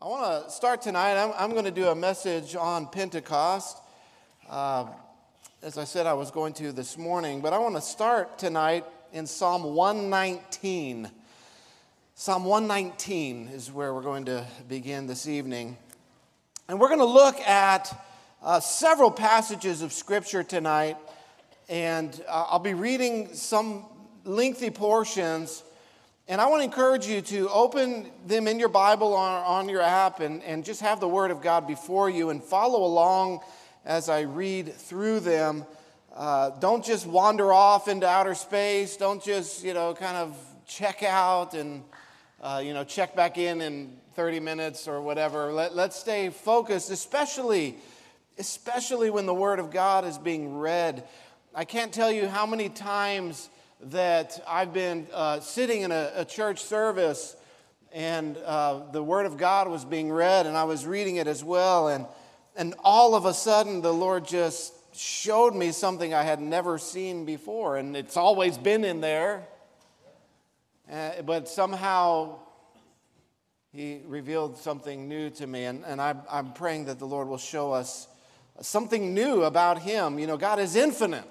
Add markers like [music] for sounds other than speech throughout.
I want to start tonight. I'm, I'm, going to do a message on Pentecost. Uh, as I said, I was going to this morning, but I want to start tonight in Psalm 119. Psalm 119 is where we're going to begin this evening. And we're going to look at uh, several passages of Scripture tonight, and uh, I'll be reading some lengthy portions and I want to encourage you to open them in your Bible or on your app and, and just have the Word of God before you and follow along as I read through them. Uh, don't just wander off into outer space. Don't just, you know, kind of check out and, uh, you know, check back in in 30 minutes or whatever. Let, let's stay focused, especially, especially when the Word of God is being read. I can't tell you how many times that I've been uh, sitting in a, a, church service and uh, the Word of God was being read, and I was reading it as well. And, and all of a sudden, the Lord just showed me something I had never seen before. And it's always been in there, uh, but somehow He revealed something new to me. And, and I, I'm praying that the Lord will show us something new about Him. You know, God is infinite.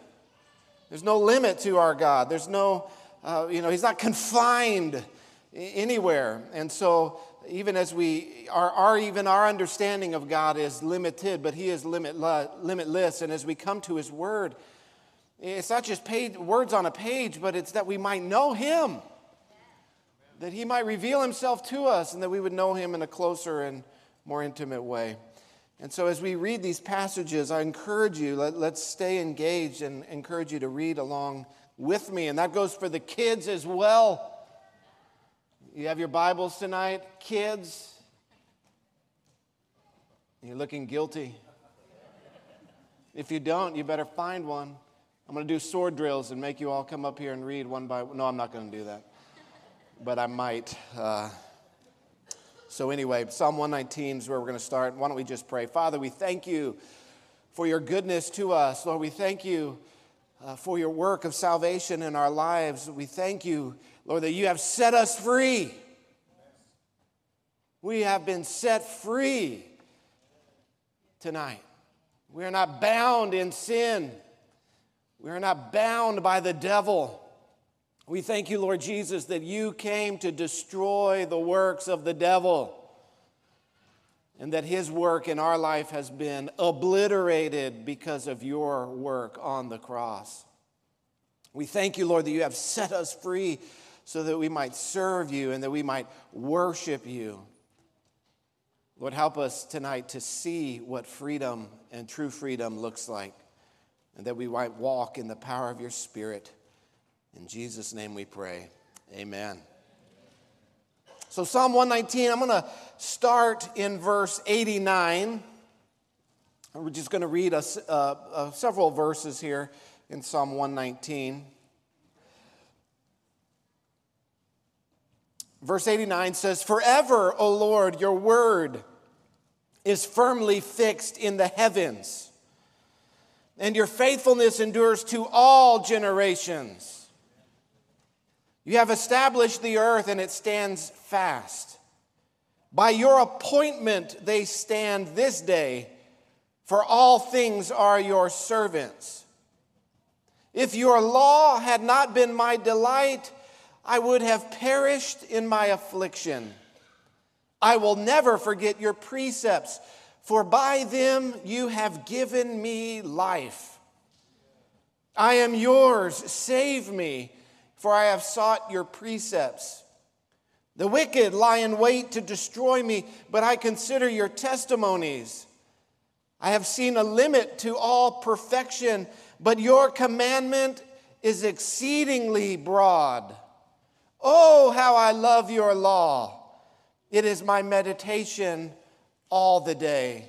There's no limit to our God. There's no, uh, you know, He's not confined anywhere. And so, even as we, our, our, even our understanding of God is limited, but He is limitless. And as we come to His Word, it's not just page, words on a page, but it's that we might know Him, that He might reveal Himself to us, and that we would know Him in a closer and more intimate way. And so, as we read these passages, I encourage you, let, us stay engaged and encourage you to read along with me. And that goes for the kids as well. You have your Bibles tonight, kids? You're looking guilty. If you don't, you better find one. I'm going to do sword drills and make you all come up here and read one by one. No, I'm not going to do that. But I might. Uh, so, anyway, Psalm 119 is where we're going to start. Why don't we just pray? Father, we thank you for your goodness to us. Lord, we thank you uh, for your work of salvation in our lives. We thank you, Lord, that you have set us free. We have been set free tonight. We are not bound in sin. We are not bound by the devil. We thank you, Lord Jesus, that you came to destroy the works of the devil and that his work in our life has been obliterated because of your work on the cross. We thank you, Lord, that you have set us free so that we might serve you and that we might worship you. Lord, help us tonight to see what freedom and true freedom looks like, and that we might walk in the power of your Spirit. In Jesus' name we pray. Amen. So, Psalm 119, I'm going to start in verse 89. We're just going to read a, uh, uh, several verses here in Psalm 119. Verse 89 says, Forever, O Lord, your word is firmly fixed in the heavens, and your faithfulness endures to all generations. You have established the earth and it stands fast. By your appointment they stand this day, for all things are your servants. If your law had not been my delight, I would have perished in my affliction. I will never forget your precepts, for by them you have given me life. I am yours, save me for I have sought your precepts. The wicked lie in wait to destroy me, but I consider your testimonies. I have seen a limit to all perfection, but your commandment is exceedingly broad. Oh, how I love your law! It is my meditation all the day.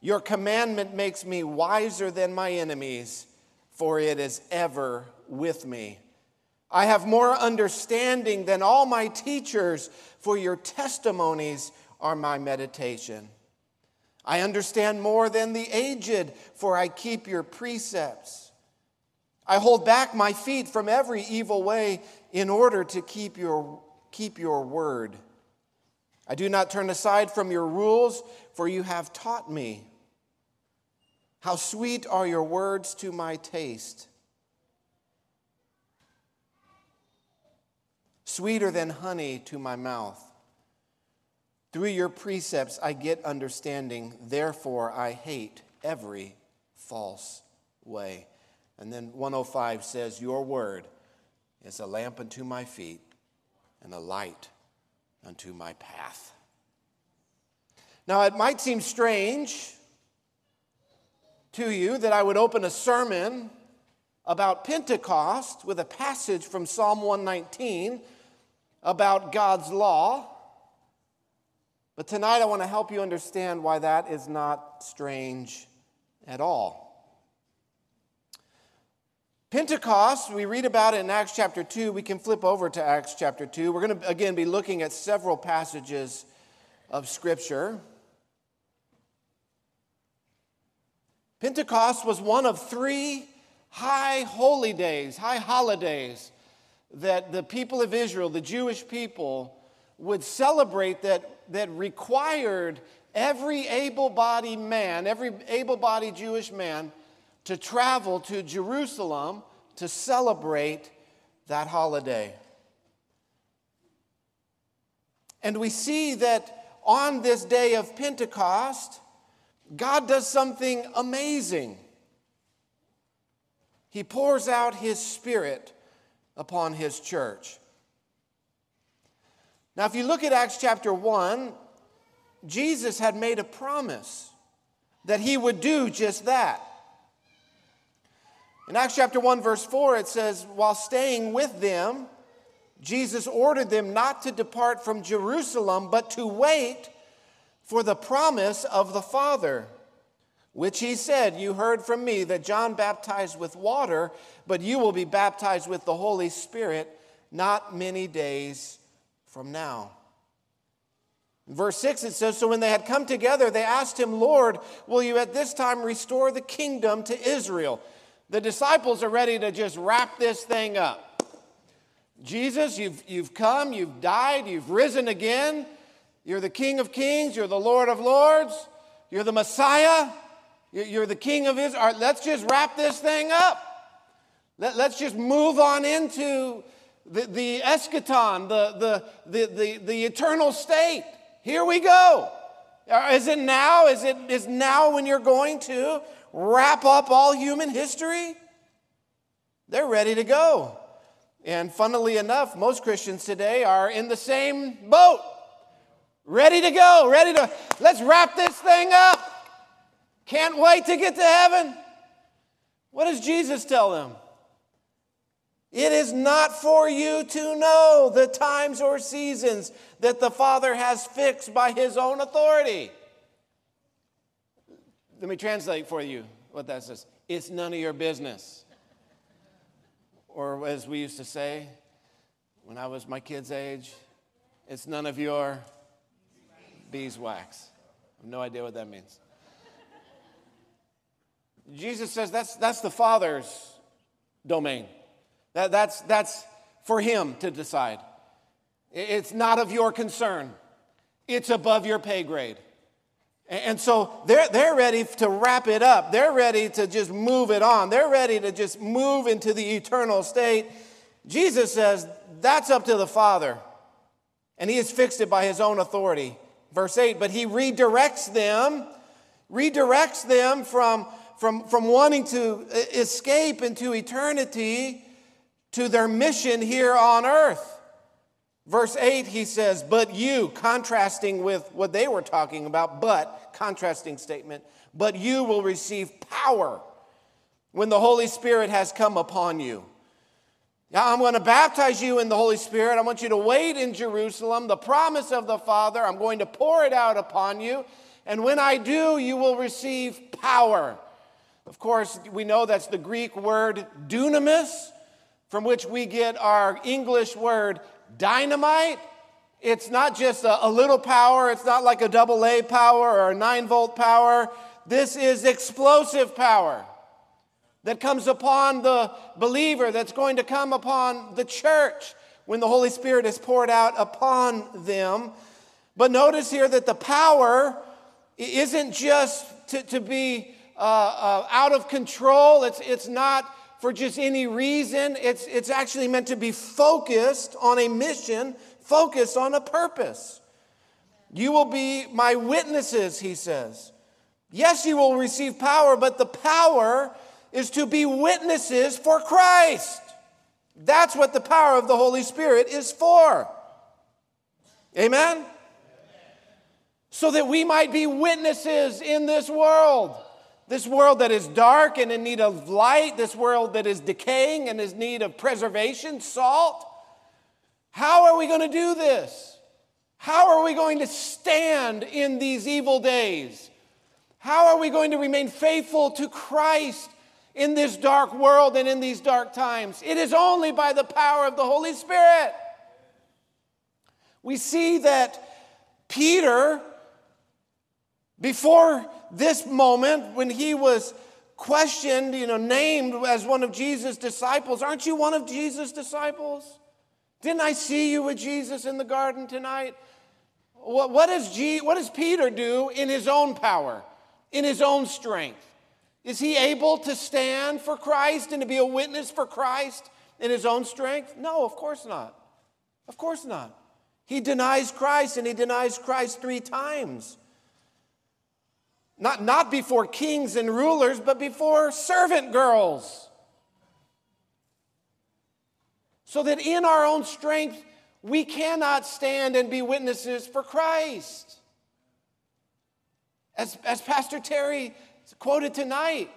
Your commandment makes me wiser than my enemies, for it is ever with me. I have more understanding than all my teachers, for your testimonies are my meditation. I understand more than the aged, for I keep your precepts. I hold back my feet from every evil way in order to keep your, keep your word. I do not turn aside from your rules, for you have taught me. How sweet are your words to my taste. Sweeter than honey to my mouth. Through your precepts I get understanding, therefore I hate every false way. And then 105 says, Your word is a lamp unto my feet and a light unto my path. Now, it might seem strange to you that I would open a sermon about Pentecost with a passage from Psalm 119 about God's law. But tonight I want to help you understand why that is not strange at all. Pentecost, we read about it in Acts chapter 2. We can flip over to Acts chapter 2. We're going to, again, be looking at several passages of Scripture. Pentecost was one of three high holy days, high holidays that the people of Israel, the Jewish people, would celebrate that, that required every able bodied man, every able bodied Jewish man, to travel to Jerusalem to celebrate that holiday. And we see that on this day of Pentecost, God does something amazing. He pours out His Spirit upon His church. Now, if you look at Acts chapter 1, Jesus had made a promise that He would do just that. In Acts chapter 1, verse 4, it says, While staying with them, Jesus ordered them not to depart from Jerusalem, but to wait for the promise of the Father, which he said, You heard from me that John baptized with water, but you will be baptized with the Holy Spirit not many days from now. In verse 6, it says, So when they had come together, they asked him, Lord, will you at this time restore the kingdom to Israel? The disciples are ready to just wrap this thing up. Jesus, you've, you've come, you've died, you've risen again. You're the King of Kings, you're the Lord of Lords, you're the Messiah, you're the King of Israel. Right, let's just wrap this thing up. Let, us just move on into the, the eschaton, the, the, the, the, the eternal state. Here we go. Uh, is it now? Is it is now when you're going to? wrap up all human history? They're ready to go. And funnily enough, most Christians today are in the same boat. Ready to go, ready to, let's wrap this thing up. Can't wait to get to heaven. What does Jesus tell them? It is not for you to know the times or seasons that the Father has fixed by his own authority. Let me translate for you what that says. It's none of your business. Or as we used to say when I was my kid's age, it's none of your beeswax. I have no idea what that means. Jesus says that's, that's the Father's domain. That, that's, that's for Him to decide. It's not of your concern, it's above your pay grade. And so they're, they're ready to wrap it up. They're ready to just move it on. They're ready to just move into the eternal state. Jesus says that's up to the Father. And he has fixed it by his own authority. Verse 8, but he redirects them, redirects them from, from, from wanting to escape into eternity to their mission here on earth. Verse 8, he says, But you, contrasting with what they were talking about, but, contrasting statement, but you will receive power when the Holy Spirit has come upon you. Now, I'm going to baptize you in the Holy Spirit. I want you to wait in Jerusalem, the promise of the Father. I'm going to pour it out upon you. And when I do, you will receive power. Of course, we know that's the Greek word dunamis, from which we get our English word dynamite. It's not just a, a little power, it's not like a double A power or a nine volt power. This is explosive power that comes upon the believer, that's going to come upon the church when the Holy Spirit is poured out upon them. But notice here that the power isn't just to, to be uh, uh, out of control, it's, it's not for just any reason. It's, it's actually meant to be focused on a mission, focused on a purpose. You will be my witnesses, he says. Yes, you will receive power, but the power is to be witnesses for Christ. That's what the power of the Holy Spirit is for. Amen? So that we might be witnesses in this world. This world that is dark and in need of light, this world that is decaying and is need of preservation, salt. How are we going to do this? How are we going to stand in these evil days? How are we going to remain faithful to Christ in this dark world and in these dark times? It is only by the power of the Holy Spirit. We see that Peter, before this moment, when he was questioned, you know, named as one of Jesus' disciples, aren't you one of Jesus' disciples? Didn't I see you with Jesus in the garden tonight? What, G, what does Peter do in his own power, in his own strength? Is he able to stand for Christ and to be a witness for Christ in his own strength? No, of course not. Of course not. He denies Christ and he denies Christ three times. Not, not before kings and rulers, but before servant girls. So that in our own strength, we cannot stand and be witnesses for Christ. As, as Pastor Terry quoted tonight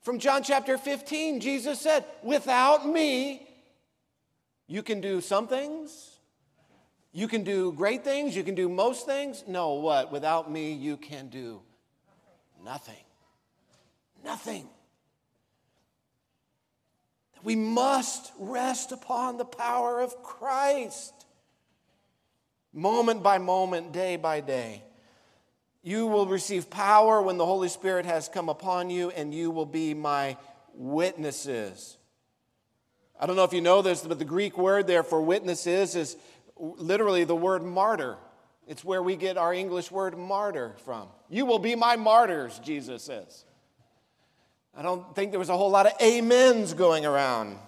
from John chapter 15, Jesus said, Without me, you can do some things, you can do great things, you can do most things. No, what? Without me, you can do nothing. Nothing. We must rest upon the power of Christ. Moment by moment, day by day. You will receive power when the Holy Spirit has come upon you, and you will be my witnesses. I don't know if you know this, but the Greek word there for witnesses is literally the word martyr. It's where we get our English word martyr from. You will be my martyrs, Jesus says. I don't think there was a whole lot of amens going around.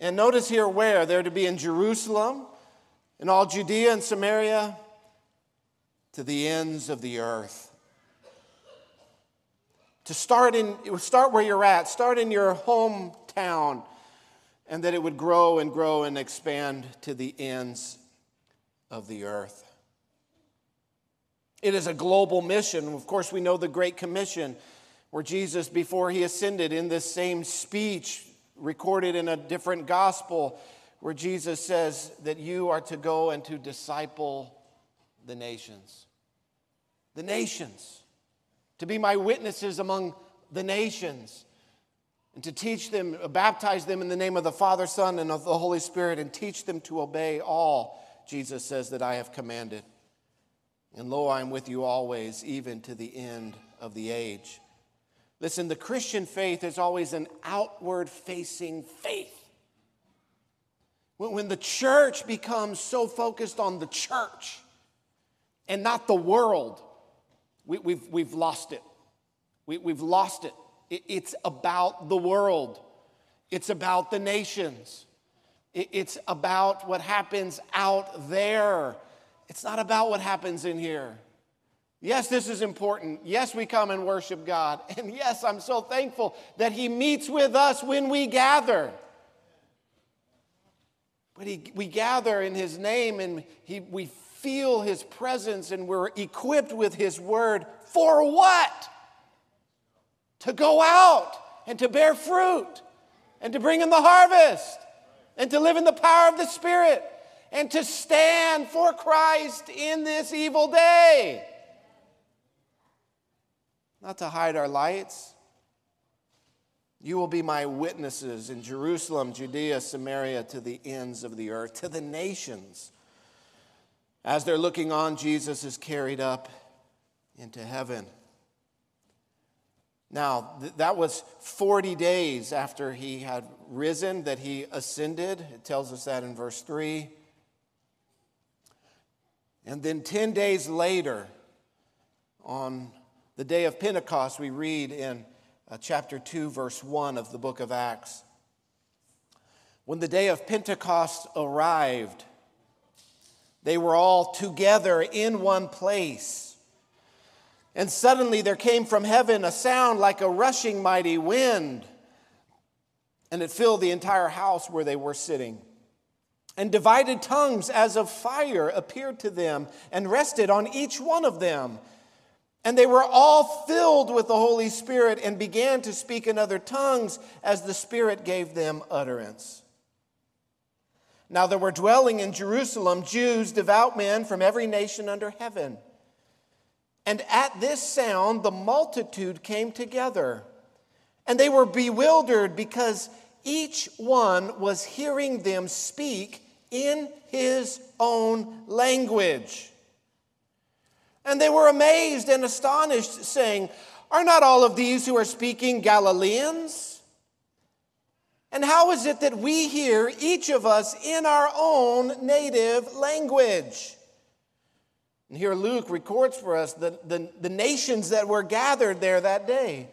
And notice here where they're to be in Jerusalem, in all Judea and Samaria, to the ends of the earth. To start in start where you're at, start in your hometown, and that it would grow and grow and expand to the ends of the earth. It is a global mission. Of course, we know the Great Commission, where Jesus, before he ascended, in this same speech recorded in a different gospel, where Jesus says that you are to go and to disciple the nations. The nations. To be my witnesses among the nations. And to teach them, uh, baptize them in the name of the Father, Son, and of the Holy Spirit, and teach them to obey all, Jesus says, that I have commanded. And lo, I am with you always, even to the end of the age. Listen, the Christian faith is always an outward facing faith. When the church becomes so focused on the church and not the world, we, have we've, we've lost it. We, we've lost it. it. It's about the world, it's about the nations, it, it's about what happens out there it's not about what happens in here. Yes, this is important. Yes, we come and worship God. [laughs] And yes, I'm so thankful that He meets with us when we gather. But he, we gather in His name and he, we feel His presence and we're equipped with His word for what? To go out and to bear fruit and to bring in the harvest and to live in the power of the Spirit and to stand for Christ in this evil day. Not to hide our lights. You will be my witnesses in Jerusalem, Judea, Samaria, to the ends of the earth, to the nations. As they're looking on, Jesus is carried up into heaven. Now, th- that was 40 days after he had risen that he ascended. It tells us that in verse 3. And then 10 days later, on the day of Pentecost, we read in uh, chapter 2, verse 1 of the book of Acts. When the day of Pentecost arrived, they were all together in one place. And suddenly there came from heaven a sound like a rushing mighty wind, and it filled the entire house where they were sitting. And divided tongues as of fire appeared to them and rested on each one of them. And they were all filled with the Holy Spirit and began to speak in other tongues as the Spirit gave them utterance. Now there were dwelling in Jerusalem Jews, devout men from every nation under heaven. And at this sound, the multitude came together. And they were bewildered because each one was hearing them speak in his own language. And they were amazed and astonished, saying, Are not all of these who are speaking Galileans? And how is it that we hear, each of us, in our own native language? And here Luke records for us the, the, the nations that were gathered there that day.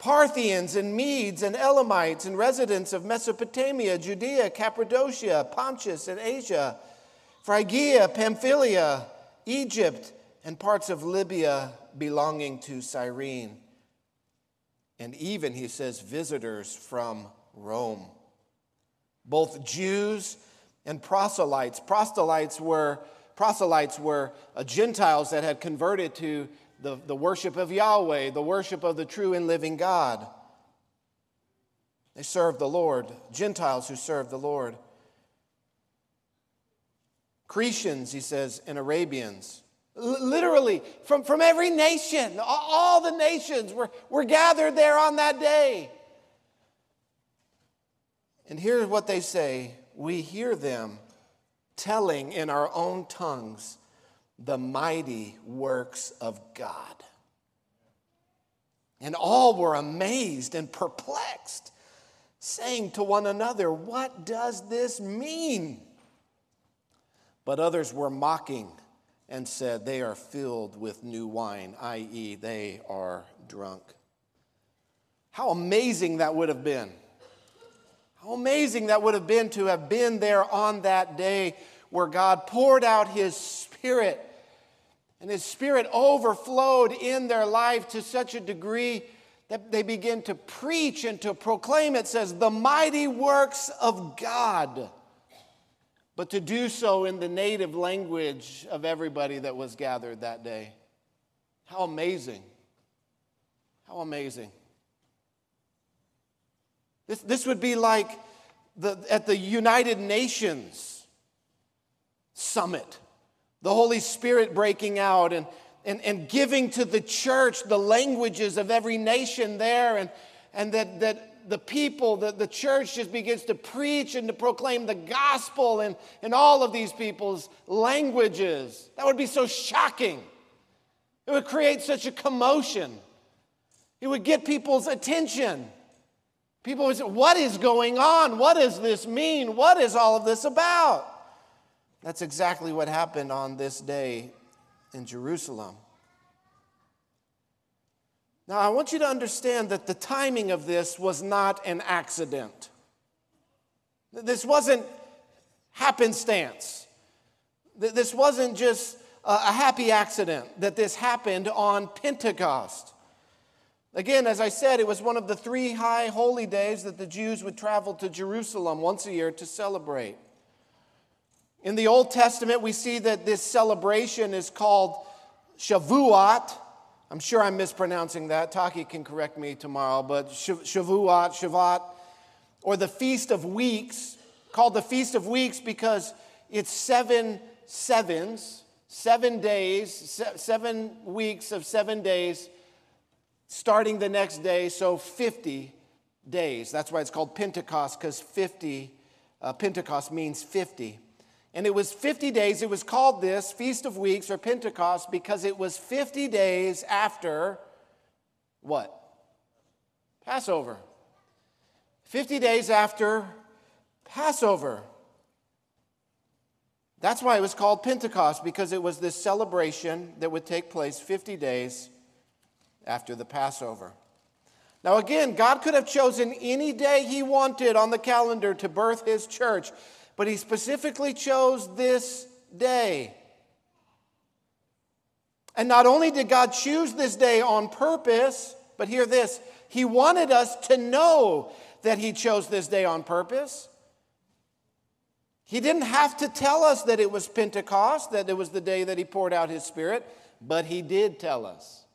Parthians and Medes and Elamites and residents of Mesopotamia, Judea, Cappadocia, Pontus and Asia, Phrygia, Pamphylia, Egypt, and parts of Libya belonging to Cyrene. And even, he says, visitors from Rome. Both Jews and proselytes. Proselytes were, proselytes were uh, Gentiles that had converted to the, the worship of Yahweh, the worship of the true and living God. They served the Lord, Gentiles who served the Lord. Cretians, he says, and Arabians. L- literally, from, from every nation, all, all the nations were, were gathered there on that day. And here's what they say we hear them telling in our own tongues the mighty works of God. And all were amazed and perplexed, saying to one another, What does this mean? But others were mocking and said, They are filled with new wine, i.e., they are drunk. How amazing that would have been. How amazing that would have been to have been there on that day where God poured out His Spirit and His Spirit overflowed in their life to such a degree that they begin to preach and to proclaim, it says, the mighty works of God. But to do so in the native language of everybody that was gathered that day. How amazing! How amazing. This, this would be like the, at the United Nations summit the Holy Spirit breaking out and, and, and giving to the church the languages of every nation there, and, and that, that the people, the, the church just begins to preach and to proclaim the gospel in, in all of these people's languages. That would be so shocking. It would create such a commotion. It would get people's attention. People would say, What is going on? What does this mean? What is all of this about? That's exactly what happened on this day in Jerusalem. Now, I want you to understand that the timing of this was not an accident. This wasn't happenstance. This wasn't just a happy accident that this happened on Pentecost. Again, as I said, it was one of the three high holy days that the Jews would travel to Jerusalem once a year to celebrate. In the Old Testament, we see that this celebration is called Shavuot. I'm sure I'm mispronouncing that. Taki can correct me tomorrow, but Shavuot, Shavat, or the Feast of Weeks, called the Feast of Weeks because it's seven sevens, seven days, seven weeks of seven days, starting the next day, so 50 days. That's why it's called Pentecost, because 50, uh, Pentecost means 50. And it was 50 days, it was called this Feast of Weeks or Pentecost because it was 50 days after what? Passover. 50 days after Passover. That's why it was called Pentecost, because it was this celebration that would take place 50 days after the Passover. Now, again, God could have chosen any day He wanted on the calendar to birth His church, but He specifically chose this day. And not only did God choose this day on purpose, but hear this, He wanted us to know that He chose this day on purpose. He didn't have to tell us that it was Pentecost, that it was the day that He poured out His Spirit, but He did tell us.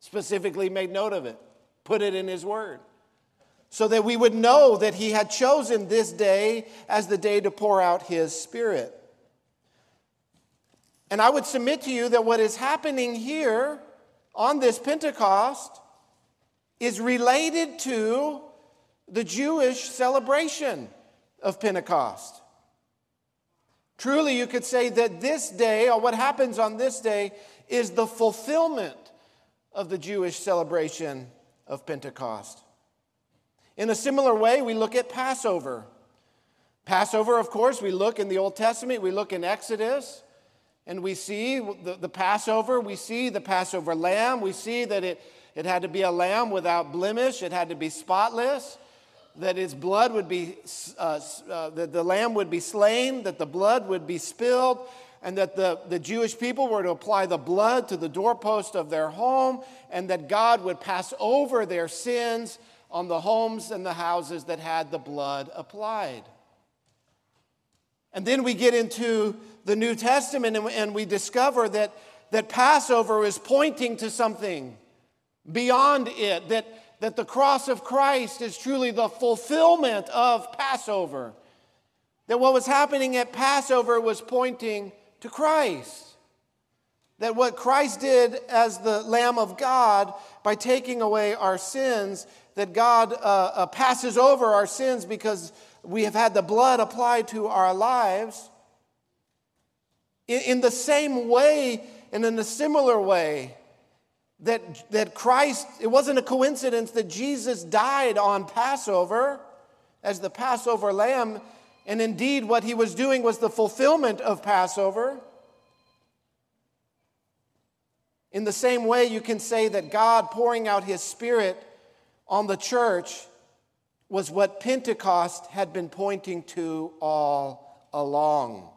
Specifically made note of it, put it in His Word, so that we would know that He had chosen this day as the day to pour out His Spirit. And I would submit to you that what is happening here on this Pentecost is related to the Jewish celebration of Pentecost. Truly, you could say that this day, or what happens on this day, is the fulfillment of the Jewish celebration of Pentecost. In a similar way, we look at Passover. Passover, of course, we look in the Old Testament, we look in Exodus and we see the, the, Passover, we see the Passover lamb, we see that it, it had to be a lamb without blemish, it had to be spotless, that its blood would be, uh, uh, that the lamb would be slain, that the blood would be spilled, and that the, the Jewish people were to apply the blood to the doorpost of their home, and that God would pass over their sins on the homes and the houses that had the blood applied. And then we get into the New Testament and we discover that, that Passover is pointing to something beyond it, that, that the cross of Christ is truly the fulfillment of Passover. That what was happening at Passover was pointing to Christ. That what Christ did as the Lamb of God by taking away our sins, that God uh, uh, passes over our sins because we have had the blood applied to our lives. In, in the same way and in a similar way, that, that Christ, it wasn't a coincidence that Jesus died on Passover as the Passover lamb, and indeed what he was doing was the fulfillment of Passover. In the same way, you can say that God pouring out his Spirit on the church was what Pentecost had been pointing to all along.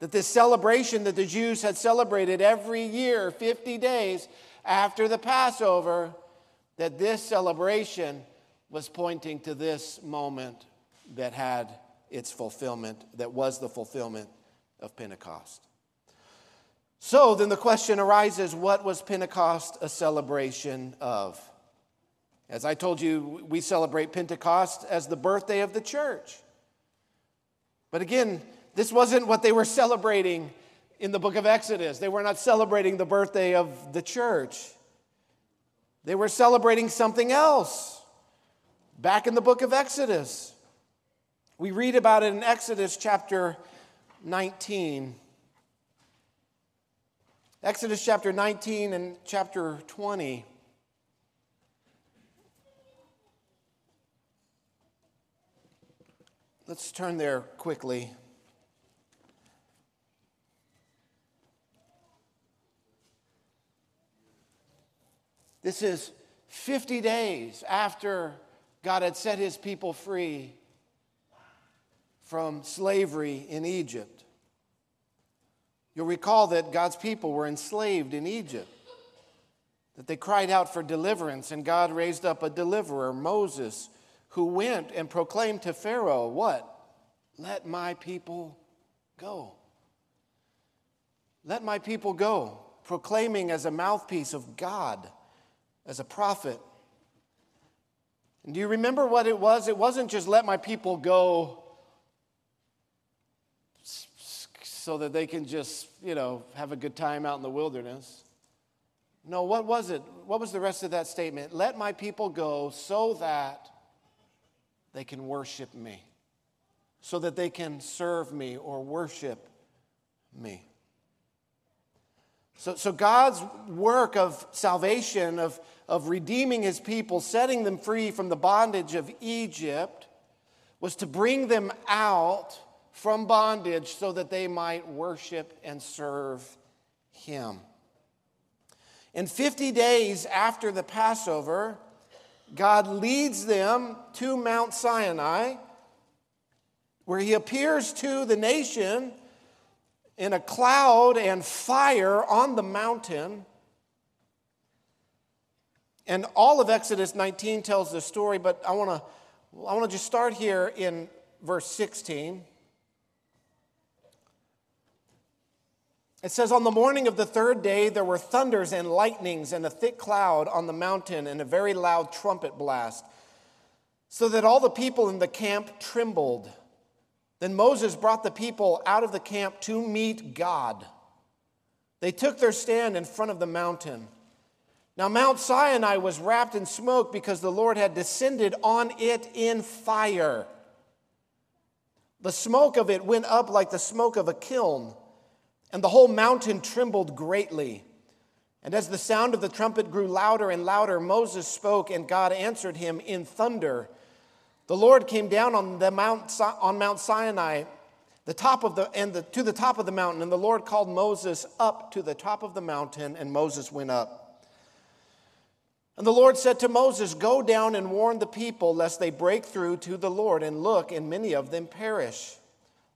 That this celebration that the Jews had celebrated every year, 50 days after the Passover, that this celebration was pointing to this moment that had its fulfillment, that was the fulfillment of Pentecost. So then the question arises what was Pentecost a celebration of? As I told you, we celebrate Pentecost as the birthday of the church. But again, this wasn't what they were celebrating in the book of Exodus. They were not celebrating the birthday of the church, they were celebrating something else. Back in the book of Exodus, we read about it in Exodus chapter 19. Exodus chapter 19 and chapter 20. Let's turn there quickly. This is 50 days after God had set his people free from slavery in Egypt. You'll recall that God's people were enslaved in Egypt, that they cried out for deliverance, and God raised up a deliverer, Moses, who went and proclaimed to Pharaoh, What? Let my people go. Let my people go, proclaiming as a mouthpiece of God, as a prophet. And do you remember what it was? It wasn't just let my people go so that they can just, you know, have a good time out in the wilderness. No, what was it? What was the rest of that statement? Let my people go so that they can worship me, so that they can serve me or worship me. So, so God's work of salvation, of, of redeeming his people, setting them free from the bondage of Egypt, was to bring them out from bondage so that they might worship and serve him. In 50 days after the Passover, God leads them to Mount Sinai, where he appears to the nation in a cloud and fire on the mountain. And all of Exodus 19 tells the story, but I want to I want to just start here in verse 16. It says, On the morning of the third day, there were thunders and lightnings and a thick cloud on the mountain and a very loud trumpet blast, so that all the people in the camp trembled. Then Moses brought the people out of the camp to meet God. They took their stand in front of the mountain. Now, Mount Sinai was wrapped in smoke because the Lord had descended on it in fire. The smoke of it went up like the smoke of a kiln and the whole mountain trembled greatly. And as the sound of the trumpet grew louder and louder, Moses spoke, and God answered him in thunder. The Lord came down on, the Mount, on Mount Sinai, the top of the, and the, to the top of the mountain, and the Lord called Moses up to the top of the mountain, and Moses went up. And the Lord said to Moses, Go down and warn the people, lest they break through to the Lord, and look, and many of them perish.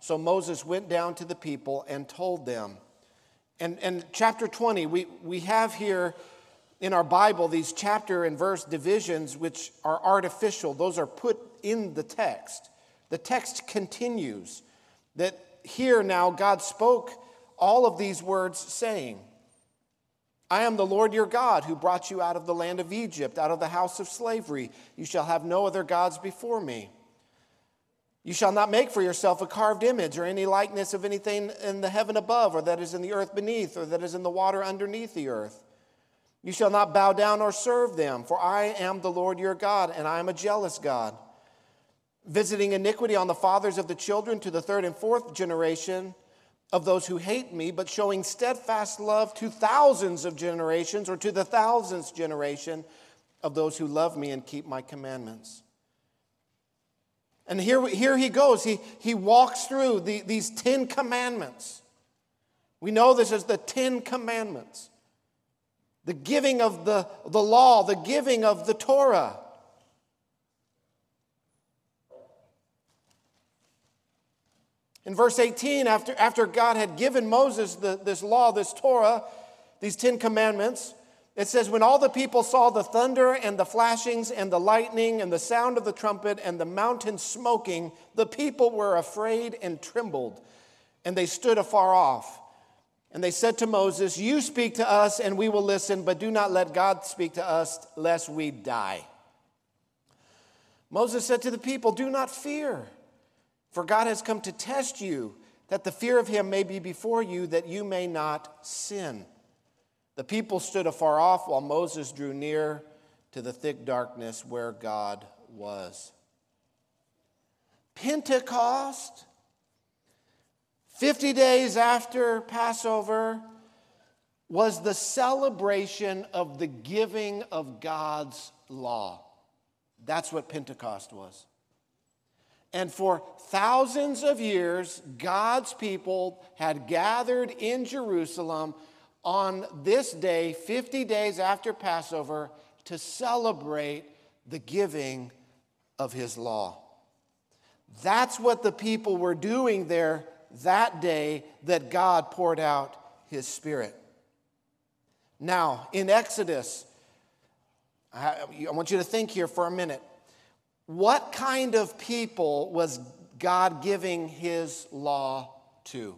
So Moses went down to the people and told them. And, and chapter 20, we, we have here in our Bible these chapter and verse divisions which are artificial. Those are put in the text. The text continues that here now God spoke all of these words, saying, I am the Lord your God who brought you out of the land of Egypt, out of the house of slavery. You shall have no other gods before me. You shall not make for yourself a carved image or any likeness of anything in the heaven above, or that is in the earth beneath, or that is in the water underneath the earth. You shall not bow down or serve them, for I am the Lord your God, and I am a jealous God, visiting iniquity on the fathers of the children to the third and fourth generation of those who hate me, but showing steadfast love to thousands of generations, or to the thousandth generation of those who love me and keep my commandments. And here, here he goes. He, he walks through the, these Ten Commandments. We know this as the Ten Commandments the giving of the, the law, the giving of the Torah. In verse 18, after, after God had given Moses the, this law, this Torah, these Ten Commandments, it says, When all the people saw the thunder and the flashings and the lightning and the sound of the trumpet and the mountain smoking, the people were afraid and trembled, and they stood afar off. And they said to Moses, You speak to us, and we will listen, but do not let God speak to us, lest we die. Moses said to the people, Do not fear, for God has come to test you, that the fear of him may be before you, that you may not sin. The people stood afar off while Moses drew near to the thick darkness where God was. Pentecost, 50 days after Passover, was the celebration of the giving of God's law. That's what Pentecost was. And for thousands of years, God's people had gathered in Jerusalem on this day, 50 days after Passover, to celebrate the giving of his law. That's what the people were doing there that day that God poured out his spirit. Now, in Exodus, I want you to think here for a minute. What kind of people was God giving his law to?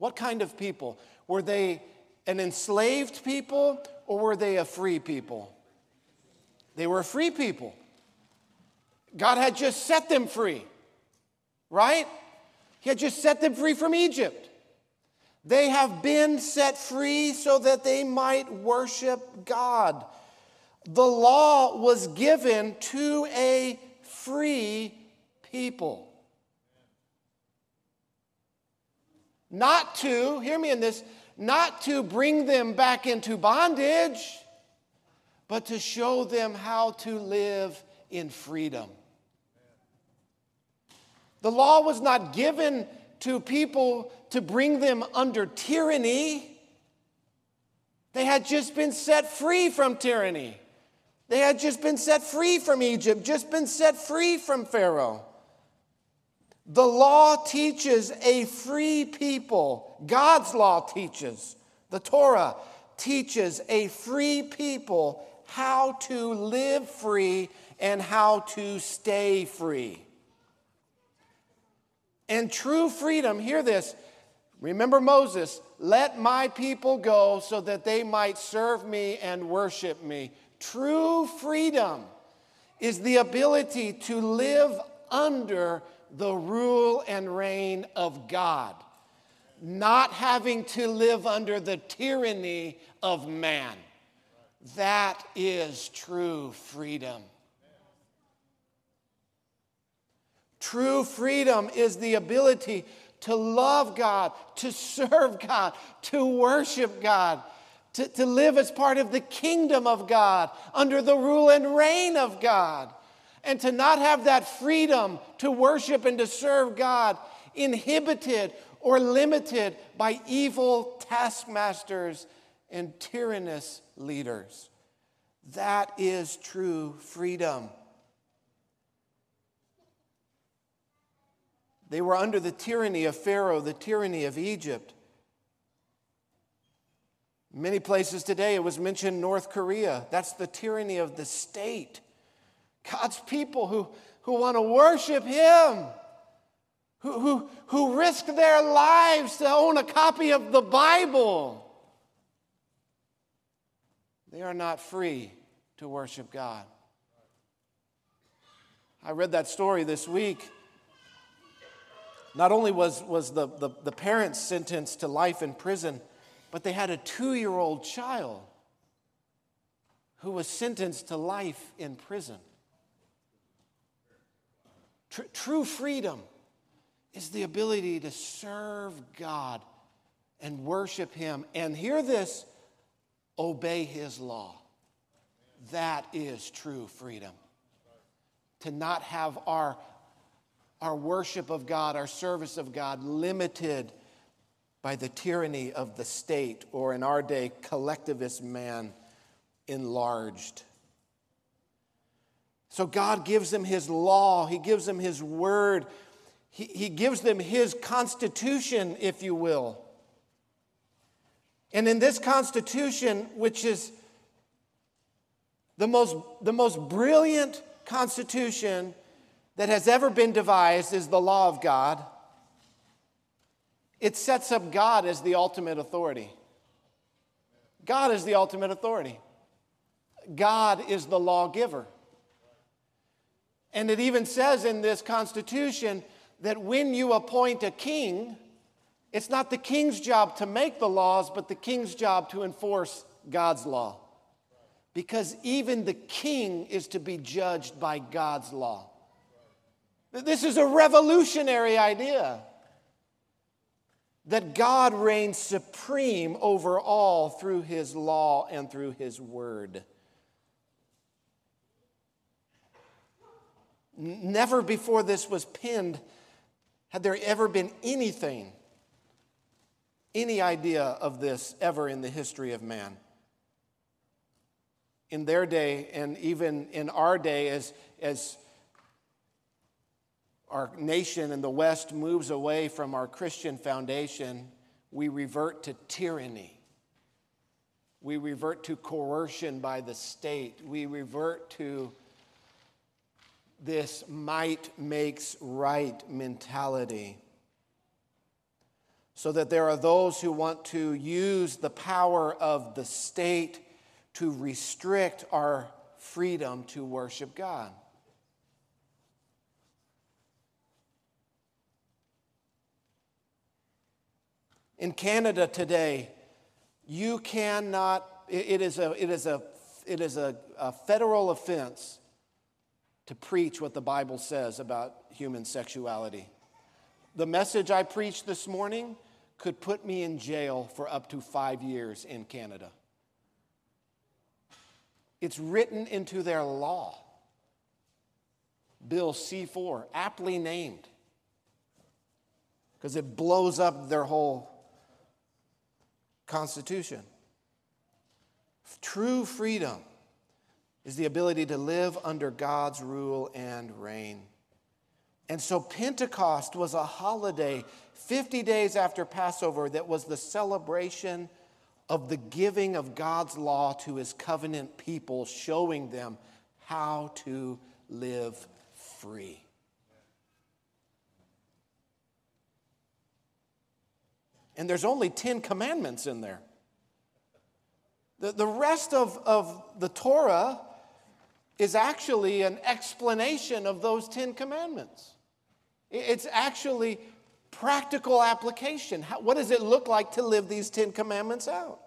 What kind of people? Were they an enslaved people or were they a free people? They were free people. God had just set them free, right? He had just set them free from Egypt. They have been set free so that they might worship God. The law was given to a free people. Not to, hear me in this, not to bring them back into bondage, but to show them how to live in freedom. The law was not given to people to bring them under tyranny. They had just been set free from tyranny. They had just been set free from Egypt, just been set free from Pharaoh. The law teaches a free people. God's law teaches, the Torah teaches a free people how to live free and how to stay free. And true freedom, hear this. Remember Moses, let my people go so that they might serve me and worship me. True freedom is the ability to live under the rule and reign of God, not having to live under the tyranny of man. That is true freedom. True freedom is the ability to love God, to serve God, to worship God, to, to live as part of the kingdom of God, under the rule and reign of God, and to not have that freedom to worship and to serve God inhibited or limited by evil taskmasters and tyrannous leaders. That is true freedom. They were under the tyranny of Pharaoh, the tyranny of Egypt. Many places today, it was mentioned North Korea. That's the tyranny of the state. God's people who, who want to worship Him, who, who, who risk their lives to own a copy of the Bible, they are not free to worship God. I read that story this week not only was, was the, the, the parents sentenced to life in prison, but they had a two year old child who was sentenced to life in prison. Tr- true freedom is the ability to serve God and worship Him and hear this obey His law. That is true freedom. To not have our our worship of God, our service of God, limited by the tyranny of the state, or in our day, collectivist man enlarged. So God gives them His law, He gives them His word, He, he gives them His constitution, if you will. And in this constitution, which is the most, the most brilliant constitution that has ever been devised is the law of God. It sets up God as the ultimate authority. God is the ultimate authority. God is the lawgiver. And it even says in this Constitution that when you appoint a king, it's not the king's job to make the laws, but the king's job to enforce God's law. Because even the king is to be judged by God's law. This is a revolutionary idea that God reigns supreme over all through his law and through his word. Never before this was penned had there ever been anything, any idea of this ever in the history of man. In their day, and even in our day, as, as our nation and the West moves away from our Christian foundation, we revert to tyranny. We revert to coercion by the state. We revert to this might makes right mentality. So that there are those who want to use the power of the state to restrict our freedom to worship God. In Canada today, you cannot, it is a, it is a, it is a, a federal offense to preach what the Bible says about human sexuality. The message I preached this morning could put me in jail for up to five years in Canada. It's written into their law. Bill C 4, aptly named, because it blows up their whole constitution. True freedom is the ability to live under God's rule and reign. And so Pentecost was a holiday 50 days after Passover that was the celebration of the giving of God's law to his covenant people, showing them how to live free. And there's only 10 commandments in there. The, the rest of, of the Torah is actually an explanation of those Ten Commandments. It's actually practical application. How, what does it look like to live these Ten Commandments out?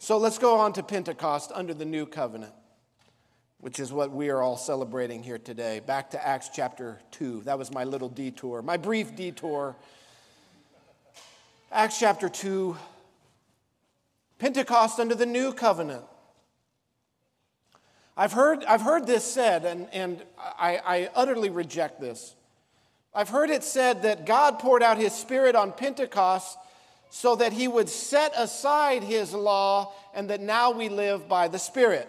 So let's go on to Pentecost under the new covenant, which is what we are all celebrating here today. Back to Acts chapter 2. That was my little detour, my brief detour. Acts chapter 2, Pentecost under the new covenant. I've heard, I've heard this said, and, and I, I utterly reject this. I've heard it said that God poured out his Spirit on Pentecost so that he would set aside his law and that now we live by the Spirit.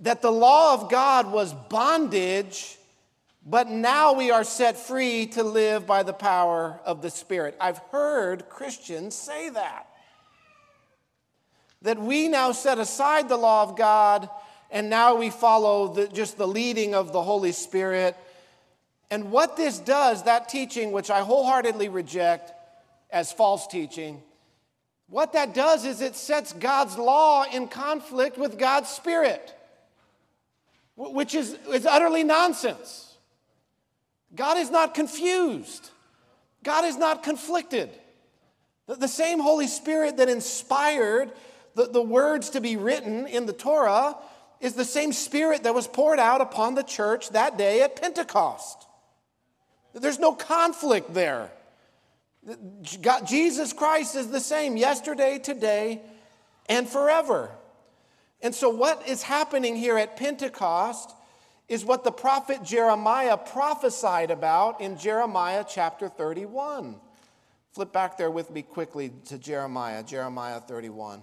That the law of God was bondage, but now we are set free to live by the power of the Spirit. I've heard Christians say that that we now set aside the law of God and now we follow the, just the leading of the Holy Spirit. And what this does, that teaching, which I wholeheartedly reject as false teaching, what that does is it sets God's law in conflict with God's Spirit, which is, is utterly nonsense. God is not confused, God is not conflicted. The, the same Holy Spirit that inspired the, the words to be written in the Torah is the same spirit that was poured out upon the church that day at Pentecost. There's no conflict there. God, Jesus Christ is the same yesterday, today, and forever. And so, what is happening here at Pentecost is what the prophet Jeremiah prophesied about in Jeremiah chapter 31. Flip back there with me quickly to Jeremiah, Jeremiah 31.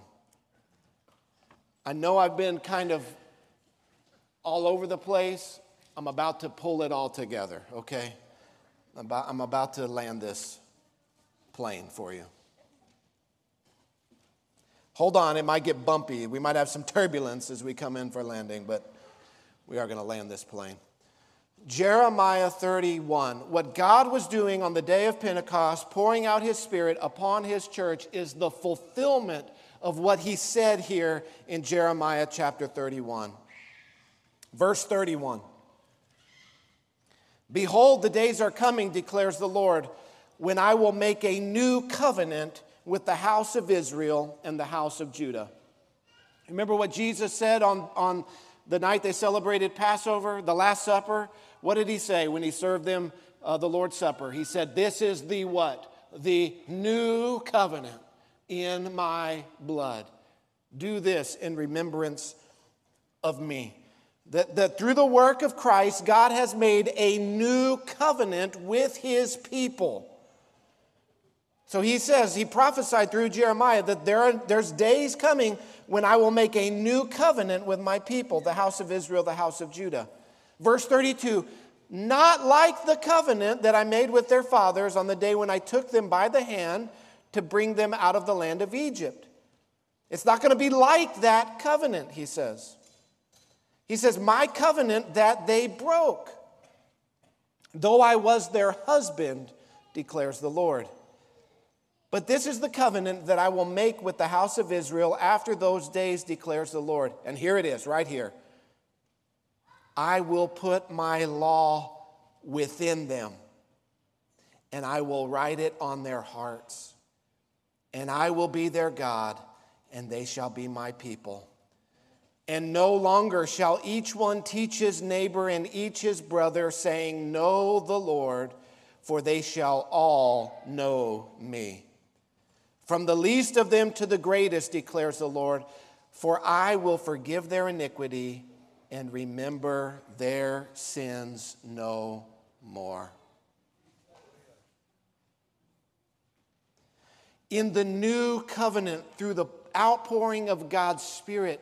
I know I've been kind of all over the place. I'm about to pull it all together, okay? I'm about, to land this plane for you. Hold on, it might get bumpy. We might have some turbulence as we come in for landing, but we are going to land this plane. Jeremiah 31. What God was doing on the day of Pentecost, pouring out his Spirit upon his church, is the fulfillment of what he said here in Jeremiah chapter 31. Verse 31 Behold, the days are coming, declares the Lord, when I will make a new covenant with the house of Israel and the house of Judah. Remember what Jesus said on, on the night they celebrated Passover, the Last Supper? What did he say when he served them uh, the Lord's Supper? He said, This is the what? The new covenant in my blood. Do this in remembrance of me. That, that through the work of Christ, God has made a new covenant with his people. So he says, he prophesied through Jeremiah that there are, there's days coming when I will make a new covenant with my people, the house of Israel, the house of Judah. Verse 32 Not like the covenant that I made with their fathers on the day when I took them by the hand to bring them out of the land of Egypt. It's not going to be like that covenant, he says. He says, My covenant that they broke, though I was their husband, declares the Lord. But this is the covenant that I will make with the house of Israel after those days, declares the Lord. And here it is, right here. I will put my law within them, and I will write it on their hearts. And I will be their God, and they shall be my people. And no longer shall each one teach his neighbor and each his brother, saying, Know the Lord, for they shall all know me. From the least of them to the greatest, declares the Lord, for I will forgive their iniquity and remember their sins no more. In the new covenant, through the outpouring of God's Spirit,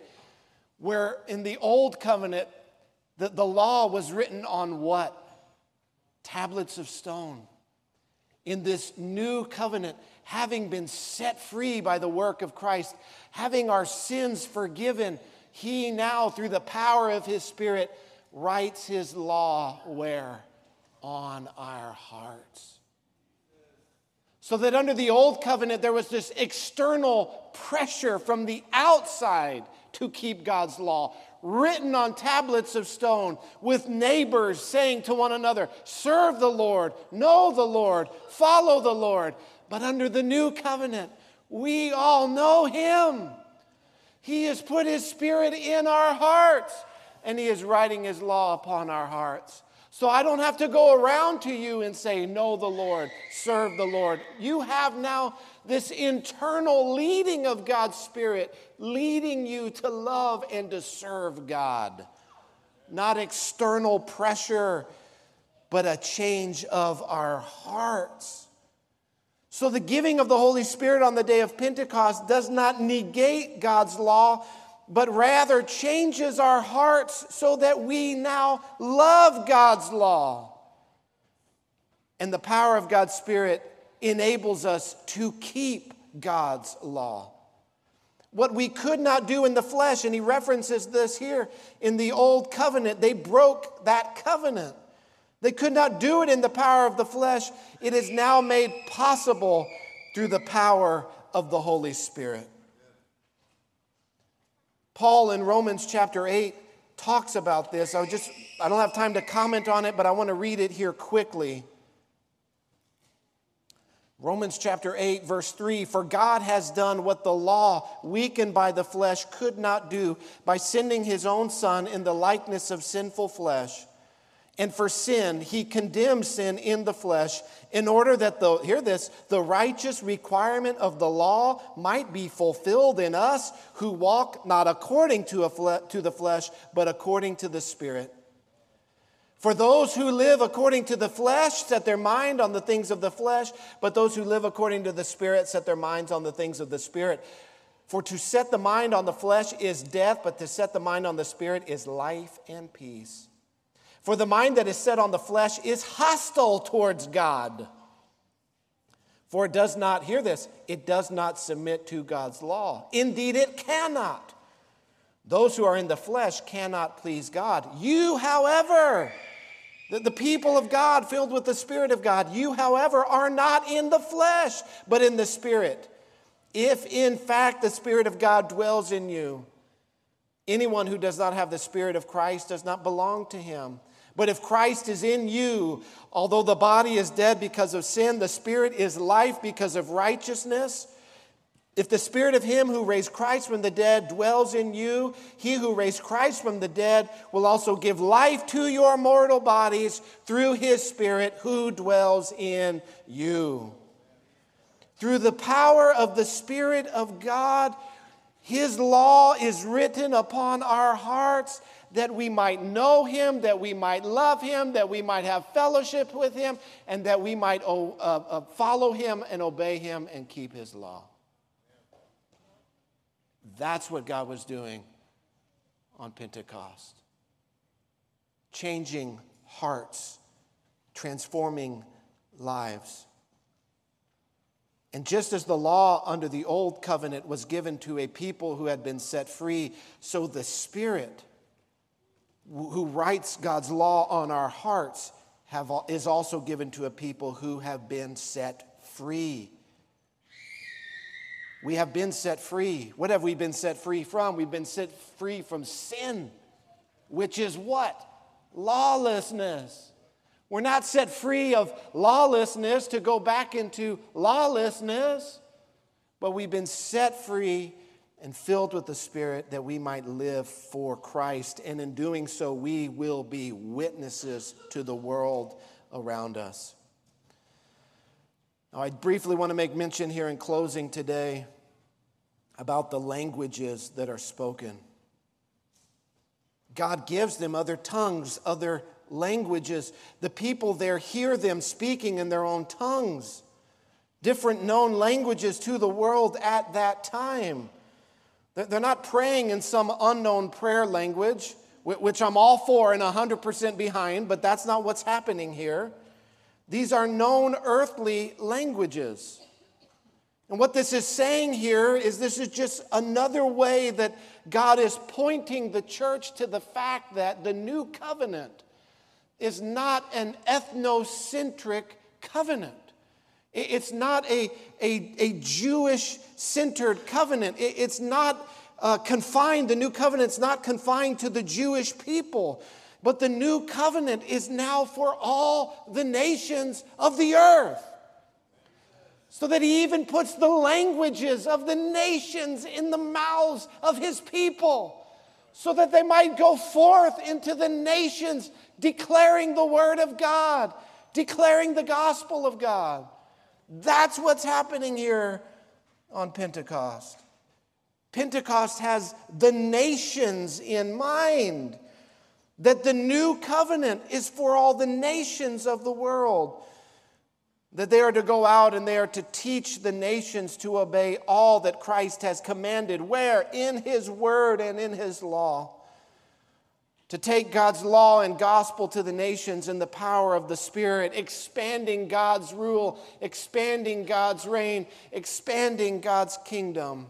where in the old covenant, the, the law was written on what? Tablets of stone. In this new covenant, having been set free by the work of Christ, having our sins forgiven, he now, through the power of his Spirit, writes his law where? On our hearts. So that under the old covenant, there was this external pressure from the outside to keep God's law, written on tablets of stone, with neighbors saying to one another, Serve the Lord, know the Lord, follow the Lord. But under the new covenant, we all know Him. He has put His Spirit in our hearts, and He is writing His law upon our hearts. So I don't have to go around to you and say, Know the Lord, serve the Lord. You have now this internal leading of God's Spirit, leading you to love and to serve God. Not external pressure, but a change of our hearts. So, the giving of the Holy Spirit on the day of Pentecost does not negate God's law, but rather changes our hearts so that we now love God's law. And the power of God's Spirit enables us to keep God's law. What we could not do in the flesh, and he references this here in the old covenant, they broke that covenant. They could not do it in the power of the flesh. It is now made possible through the power of the Holy Spirit. Paul in Romans chapter 8 talks about this. I just I don't have time to comment on it, but I want to read it here quickly. Romans chapter 8, verse 3 For God has done what the law, weakened by the flesh, could not do by sending his own Son in the likeness of sinful flesh. And for sin, he condemned sin in the flesh in order that the, hear this, the righteous requirement of the law might be fulfilled in us who walk not according to, fle- to the flesh, but according to the Spirit. For those who live according to the flesh set their mind on the things of the flesh, but those who live according to the Spirit set their minds on the things of the Spirit. For to set the mind on the flesh is death, but to set the mind on the Spirit is life and peace. For the mind that is set on the flesh is hostile towards God. For it does not, hear this, it does not submit to God's law. Indeed, it cannot. Those who are in the flesh cannot please God. You, however, the, the people of God filled with the Spirit of God, you, however, are not in the flesh, but in the Spirit. If in fact the Spirit of God dwells in you, anyone who does not have the Spirit of Christ does not belong to him. But if Christ is in you, although the body is dead because of sin, the spirit is life because of righteousness. If the spirit of him who raised Christ from the dead dwells in you, he who raised Christ from the dead will also give life to your mortal bodies through his spirit who dwells in you. Through the power of the Spirit of God, his law is written upon our hearts that we might know him, that we might love him, that we might have fellowship with him, and that we might uh, uh, follow him and obey him and keep his law. That's what God was doing on Pentecost changing hearts, transforming lives. And just as the law under the old covenant was given to a people who had been set free, so the Spirit who writes God's law on our hearts have, is also given to a people who have been set free. We have been set free. What have we been set free from? We've been set free from sin, which is what? Lawlessness. We're not set free of lawlessness to go back into lawlessness, but we've been set free and filled with the Spirit that we might live for Christ. And in doing so, we will be witnesses to the world around us. Now, I briefly want to make mention here in closing today about the languages that are spoken. God gives them other tongues, other languages. The people there hear them speaking in their own tongues, different known languages to the world at that time. They're not praying in some unknown prayer language, which I'm all for and 100% behind, but that's not what's happening here. These are known earthly languages. And what this is saying here is this is just another way that God is pointing the church to the fact that the new covenant is not an ethnocentric covenant. It's not a, a, a Jewish centered covenant. It's not uh, confined, the new covenant's not confined to the Jewish people, but the new covenant is now for all the nations of the earth. So that he even puts the languages of the nations in the mouths of his people, so that they might go forth into the nations declaring the word of God, declaring the gospel of God. That's what's happening here on Pentecost. Pentecost has the nations in mind, that the new covenant is for all the nations of the world. That they are to go out and they are to teach the nations to obey all that Christ has commanded. Where? In His Word and in His law to take God's law and gospel to the nations in the power of the Spirit, expanding God's rule, expanding God's reign, expanding God's kingdom.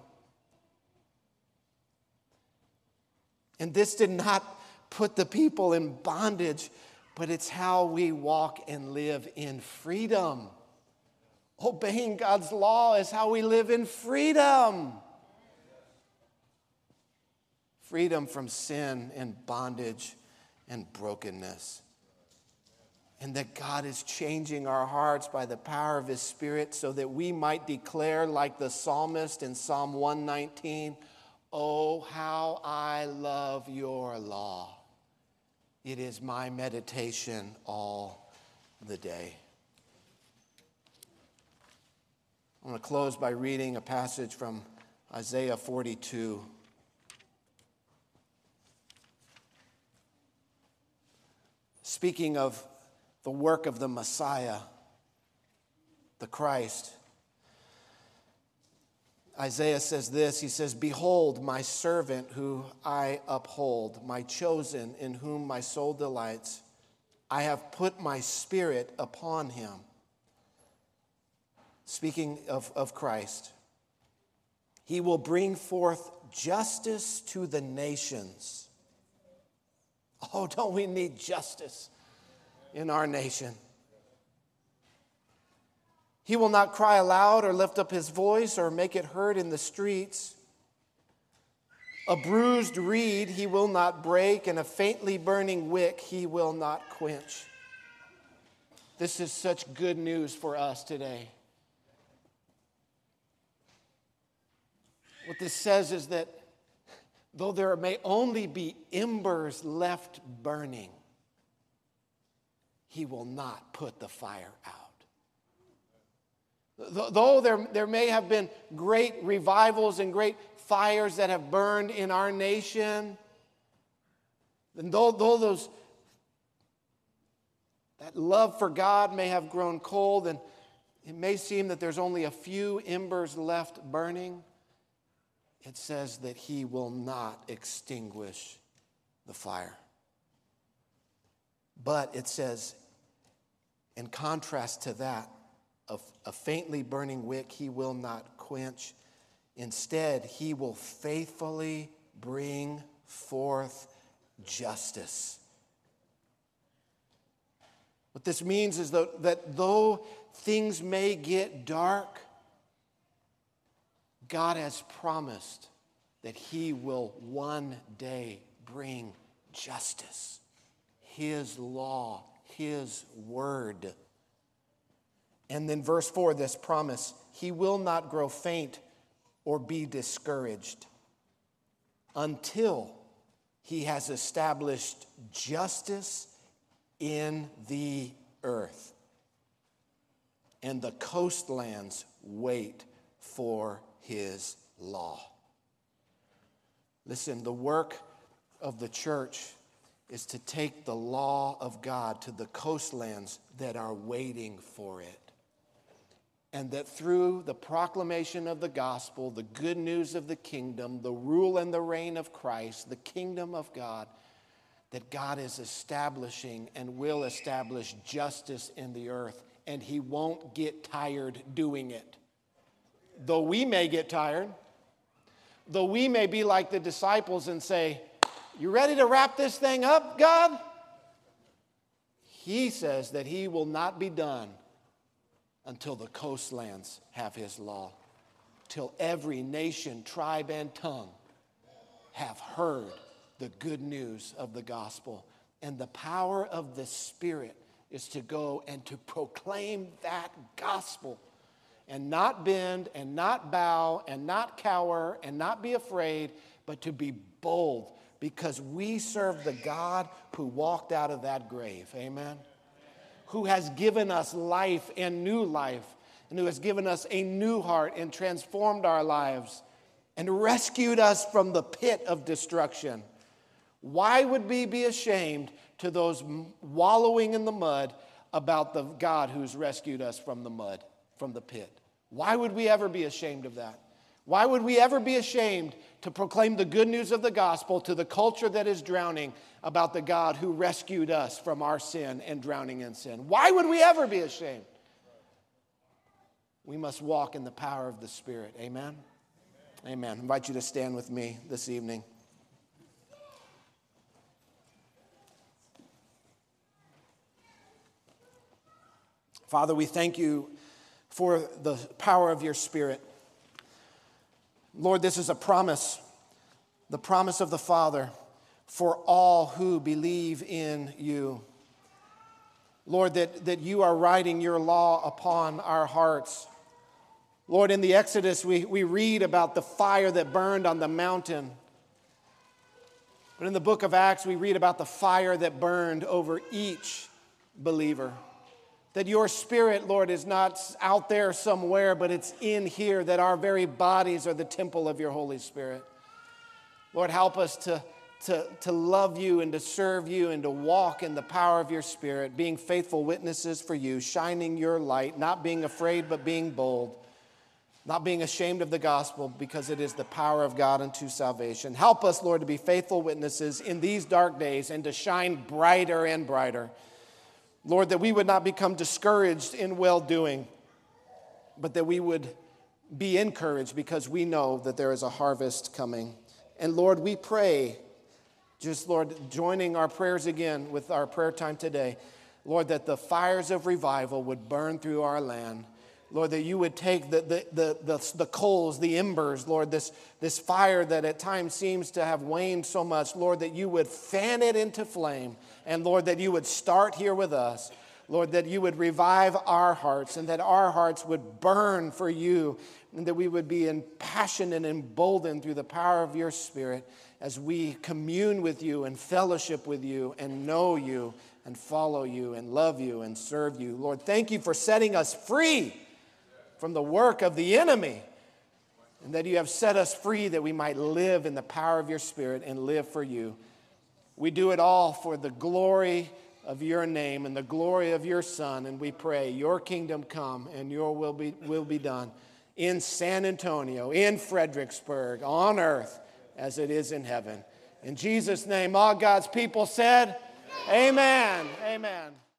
And this did not put the people in bondage, but it's how we walk and live in freedom. Obeying God's law is how we live in freedom freedom from sin and bondage and brokenness. And that God is changing our hearts by the power of His Spirit so that we might declare, like the psalmist in Psalm 119, Oh, how I love your law. It is my meditation all the day. I want to close by reading a passage from Isaiah 42. Speaking of the work of the Messiah, the Christ. Isaiah says this He says, Behold, my servant who I uphold, my chosen in whom my soul delights. I have put my spirit upon him. Speaking of, of Christ, he will bring forth justice to the nations. Oh, don't we need justice in our nation? He will not cry aloud or lift up his voice or make it heard in the streets. A bruised reed he will not break, and a faintly burning wick he will not quench. This is such good news for us today. What this says is that though there may only be embers left burning, he will not put the fire out. Though there, there may have been great revivals and great fires that have burned in our nation, and though, though those, that love for God may have grown cold, and it may seem that there's only a few embers left burning, it says that he will not extinguish the fire. But it says, in contrast to that, a, a faintly burning wick he will not quench. Instead, he will faithfully bring forth justice. What this means is that, that though things may get dark, God has promised that He will one day bring justice, His law, his word. And then, verse 4, this promise He will not grow faint or be discouraged until He has established justice in the earth. And the coastlands wait for His law. Listen, the work of the church is to take the law of God to the coastlands that are waiting for it and that through the proclamation of the gospel, the good news of the kingdom, the rule and the reign of Christ, the kingdom of God, that God is establishing and will establish justice in the earth, and He won't get tired doing it. Though we may get tired, though we may be like the disciples and say, You ready to wrap this thing up, God? He says that He will not be done until the coastlands have his law, till every nation, tribe, and tongue have heard the good news of the gospel. And the power of the Spirit is to go and to proclaim that gospel and not bend and not bow and not cower and not be afraid, but to be bold because we serve the God who walked out of that grave. Amen who has given us life and new life, and who has given us a new heart and transformed our lives and rescued us from the pit of destruction. Why would we be ashamed to those wallowing in the mud about the God who's rescued us from the mud, from the pit? Why would we ever be ashamed of that? Why would we ever be ashamed to proclaim the good news of the gospel to the culture that is drowning about the God who rescued us from our sin and drowning in sin? Why would we ever be ashamed? We must walk in the power of the Spirit. Amen? Amen. I invite you to stand with me this evening. Father, we thank you for the power of your Spirit. Lord, this is a promise, the promise of the Father for all who believe in you. Lord, that, that you are writing your law upon our hearts. Lord, in the Exodus, we, we read about the fire that burned on the mountain. But in the book of Acts, we read about the fire that burned over each believer. That your spirit, Lord, is not out there somewhere, but it's in here, that our very bodies are the temple of your Holy Spirit. Lord, help us to, to, to love you and to serve you and to walk in the power of your spirit, being faithful witnesses for you, shining your light, not being afraid, but being bold, not being ashamed of the gospel because it is the power of God unto salvation. Help us, Lord, to be faithful witnesses in these dark days and to shine brighter and brighter. Lord, that we would not become discouraged in well doing, but that we would be encouraged because we know that there is a harvest coming. And Lord, we pray, just Lord, joining our prayers again with our prayer time today, Lord, that the fires of revival would burn through our land. Lord, that you would take the, the, the, the, the coals, the embers, Lord, this, this fire that at times seems to have waned so much, Lord, that you would fan it into flame. And Lord, that you would start here with us. Lord, that you would revive our hearts and that our hearts would burn for you and that we would be impassioned and emboldened through the power of your Spirit as we commune with you and fellowship with you and know you and follow you and love you and serve you. Lord, thank you for setting us free from the work of the enemy, and that you have set us free that we might live in the power of your Spirit and live for you. We do it all for the glory of your name and the glory of your Son, and we pray, Your kingdom come and your will be, will be done in San Antonio, in Fredericksburg, on earth as it is in heaven. In Jesus' name, all God's people said, Amen. Amen. Amen.